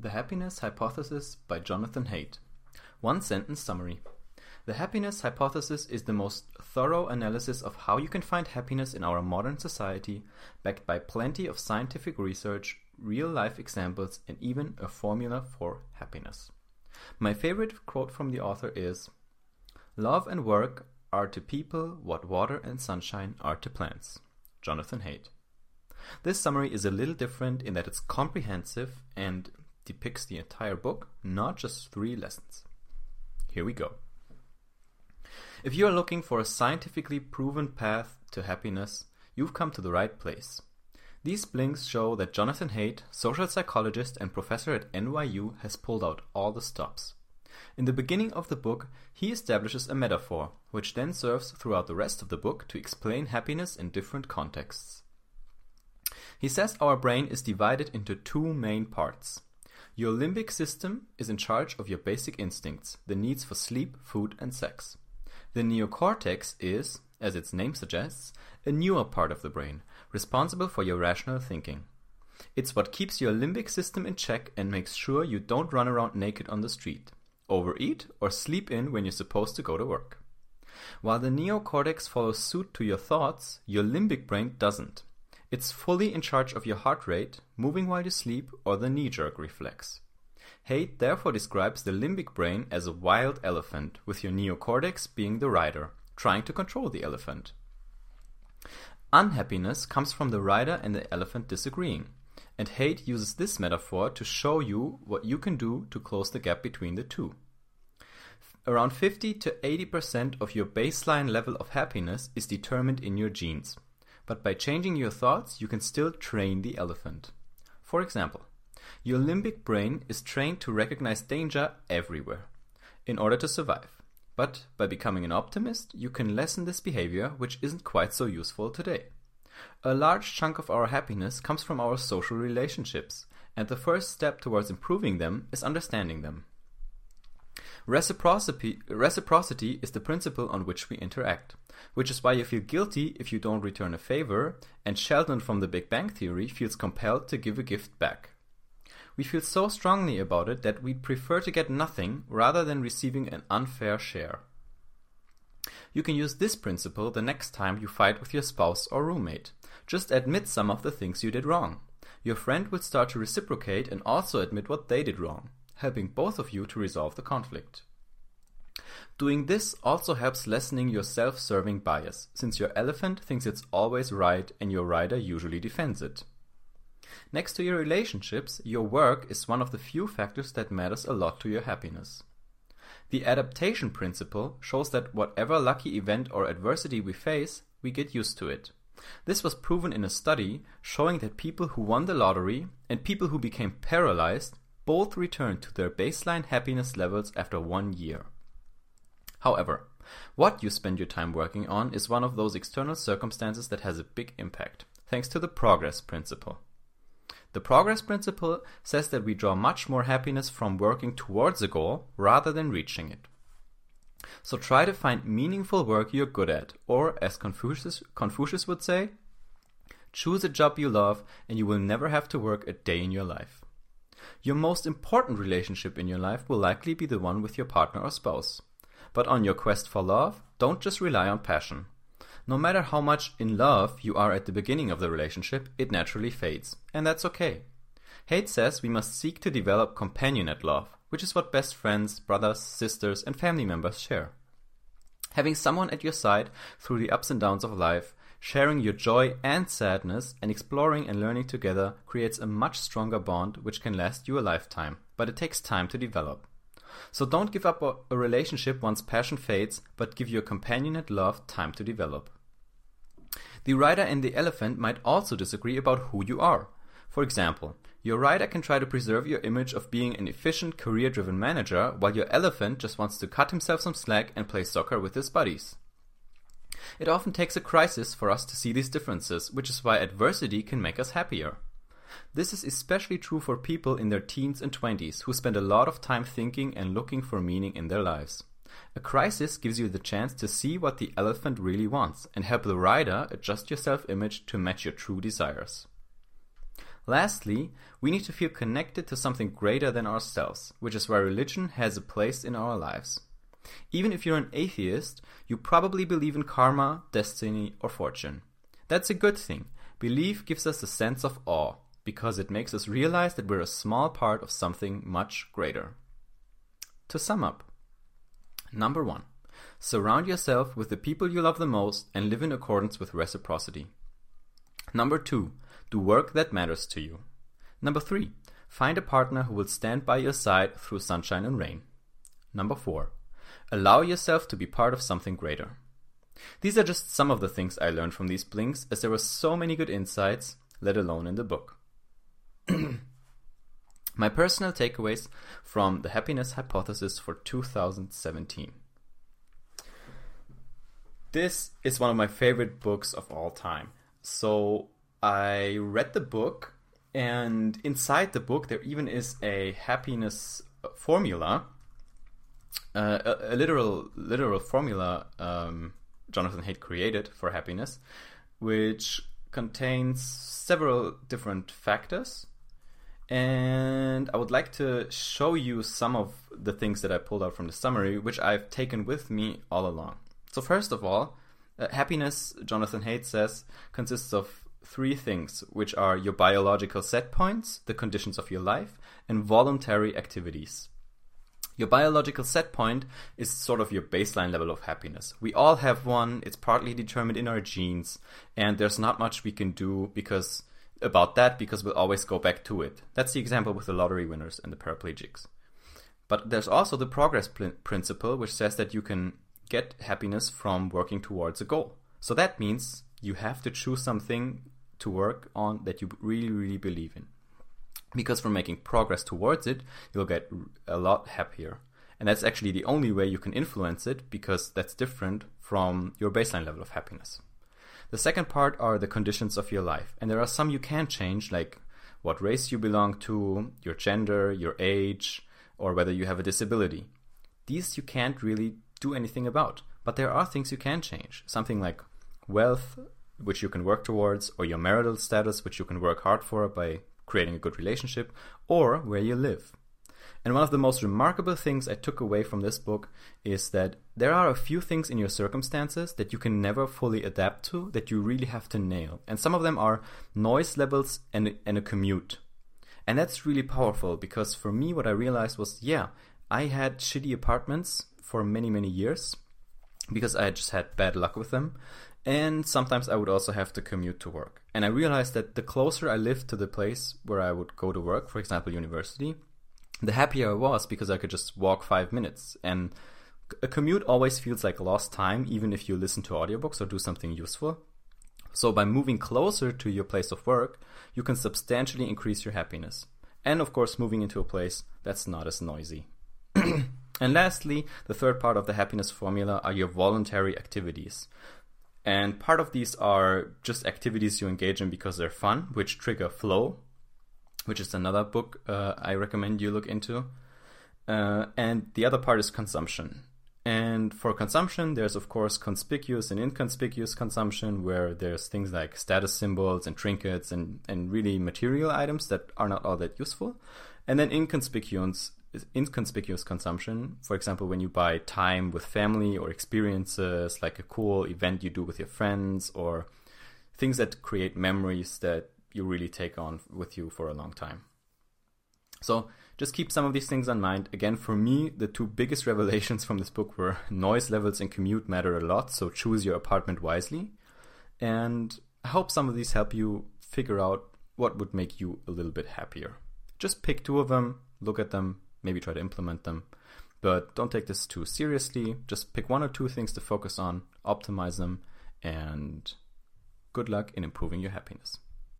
The Happiness Hypothesis by Jonathan Haidt. One sentence summary. The happiness hypothesis is the most thorough analysis of how you can find happiness in our modern society, backed by plenty of scientific research, real life examples, and even a formula for happiness. My favorite quote from the author is Love and work are to people what water and sunshine are to plants. Jonathan Haidt. This summary is a little different in that it's comprehensive and depicts the entire book, not just three lessons. Here we go. If you are looking for a scientifically proven path to happiness, you've come to the right place. These blinks show that Jonathan Haidt, social psychologist and professor at NYU, has pulled out all the stops. In the beginning of the book, he establishes a metaphor, which then serves throughout the rest of the book to explain happiness in different contexts. He says our brain is divided into two main parts. Your limbic system is in charge of your basic instincts, the needs for sleep, food, and sex. The neocortex is, as its name suggests, a newer part of the brain, responsible for your rational thinking. It's what keeps your limbic system in check and makes sure you don't run around naked on the street, overeat, or sleep in when you're supposed to go to work. While the neocortex follows suit to your thoughts, your limbic brain doesn't. It's fully in charge of your heart rate, moving while you sleep, or the knee jerk reflex. Haidt therefore describes the limbic brain as a wild elephant, with your neocortex being the rider, trying to control the elephant. Unhappiness comes from the rider and the elephant disagreeing, and Haidt uses this metaphor to show you what you can do to close the gap between the two. Around 50 to 80% of your baseline level of happiness is determined in your genes but by changing your thoughts, you can still train the elephant. For example, your limbic brain is trained to recognize danger everywhere in order to survive. But by becoming an optimist, you can lessen this behavior, which isn't quite so useful today. A large chunk of our happiness comes from our social relationships, and the first step towards improving them is understanding them. Reciprocity, reciprocity is the principle on which we interact, which is why you feel guilty if you don't return a favor, and Sheldon from the Big Bang Theory feels compelled to give a gift back. We feel so strongly about it that we'd prefer to get nothing rather than receiving an unfair share. You can use this principle the next time you fight with your spouse or roommate. Just admit some of the things you did wrong. Your friend will start to reciprocate and also admit what they did wrong helping both of you to resolve the conflict. Doing this also helps lessening your self serving bias, since your elephant thinks it's always right and your rider usually defends it. Next to your relationships, your work is one of the few factors that matters a lot to your happiness. The adaptation principle shows that whatever lucky event or adversity we face, we get used to it. This was proven in a study showing that people who won the lottery and people who became paralyzed both returned to their baseline happiness levels after one year. However, what you spend your time working on is one of those external circumstances that has a big impact, thanks to the progress principle. The progress principle says that we draw much more happiness from working towards a goal rather than reaching it. So try to find meaningful work you're good at, or as Confucius, Confucius would say, choose a job you love and you will never have to work a day in your life. Your most important relationship in your life will likely be the one with your partner or spouse. But on your quest for love, don't just rely on passion. No matter how much in love you are at the beginning of the relationship, it naturally fades, and that's okay. Haidt says we must seek to develop companionate love, which is what best friends, brothers, sisters, and family members share. Having someone at your side through the ups and downs of life Sharing your joy and sadness and exploring and learning together creates a much stronger bond which can last you a lifetime, but it takes time to develop. So don't give up a relationship once passion fades, but give your companionate love time to develop. The rider and the elephant might also disagree about who you are. For example, your rider can try to preserve your image of being an efficient, career driven manager, while your elephant just wants to cut himself some slack and play soccer with his buddies. It often takes a crisis for us to see these differences, which is why adversity can make us happier. This is especially true for people in their teens and 20s who spend a lot of time thinking and looking for meaning in their lives. A crisis gives you the chance to see what the elephant really wants and help the rider adjust your self image to match your true desires. Lastly, we need to feel connected to something greater than ourselves, which is why religion has a place in our lives. Even if you're an atheist, you probably believe in karma, destiny, or fortune. That's a good thing. Belief gives us a sense of awe, because it makes us realize that we're a small part of something much greater. To sum up, number one, surround yourself with the people you love the most and live in accordance with reciprocity. Number two, do work that matters to you. Number three, find a partner who will stand by your side through sunshine and rain. Number four, allow yourself to be part of something greater. These are just some of the things I learned from these blinks, as there were so many good insights, let alone in the book. My personal takeaways from the happiness hypothesis for 2017. This is one of my favorite books of all time. So I read the book, and inside the book, there even is a happiness formula, uh, a, a, literal literal formula um, Jonathan Haidt created for happiness, which contains several different factors and I would like to show you some of the things that I pulled out from the summary, which I've taken with me all along. So, first of all, uh, happiness, Jonathan Haidt says, consists of three things, which are your biological set points, the conditions of your life, and voluntary activities. Your biological set point is sort of your baseline level of happiness. We all have one, it's partly determined in our genes, and there's not much we can do because about that because we'll always go back to it. That's the example with the lottery winners and the paraplegics. But there's also the progress pl- principle, which says that you can get happiness from working towards a goal. So that means you have to choose something to work on that you really, really believe in. Because from making progress towards it, you'll get a lot happier. And that's actually the only way you can influence it because that's different from your baseline level of happiness. The second part are the conditions of your life. And there are some you can change, like what race you belong to, your gender, your age, or whether you have a disability. These you can't really do anything about. But there are things you can change. Something like wealth, which you can work towards, or your marital status, which you can work hard for by creating a good relationship, or where you live. And one of the most remarkable things I took away from this book is that there are a few things in your circumstances that you can never fully adapt to, that you really have to nail. And some of them are noise levels and, and a commute. And that's really powerful because for me, what I realized was yeah, I had shitty apartments for many, many years because I just had bad luck with them. And sometimes I would also have to commute to work. And I realized that the closer I lived to the place where I would go to work, for example, university, the happier I was because I could just walk five minutes. And a commute always feels like lost time, even if you listen to audiobooks or do something useful. So by moving closer to your place of work, you can substantially increase your happiness. And of course, moving into a place that's not as noisy. and lastly, the third part of the happiness formula are your voluntary activities. And part of these are just activities you engage in because they're fun, which trigger flow, which is another book uh, I recommend you look into. Uh, and the other part is consumption. And for consumption, there's of course conspicuous and inconspicuous consumption, where there's things like status symbols and trinkets and, and really material items that are not all that useful. And then inconspicuous, inconspicuous consumption, for example, when you buy time with family or experiences like a cool event you do with your friends or things that create memories that you really take on with you for a long time. So just keep some of these things in mind. Again, for me, the two biggest revelations from this book were noise levels and commute matter a lot, so choose your apartment wisely. And I hope some of these help you figure out what would make you a little bit happier. Just pick two of them, look at them, maybe try to implement them. But don't take this too seriously. Just pick one or two things to focus on, optimize them, and good luck in improving your happiness.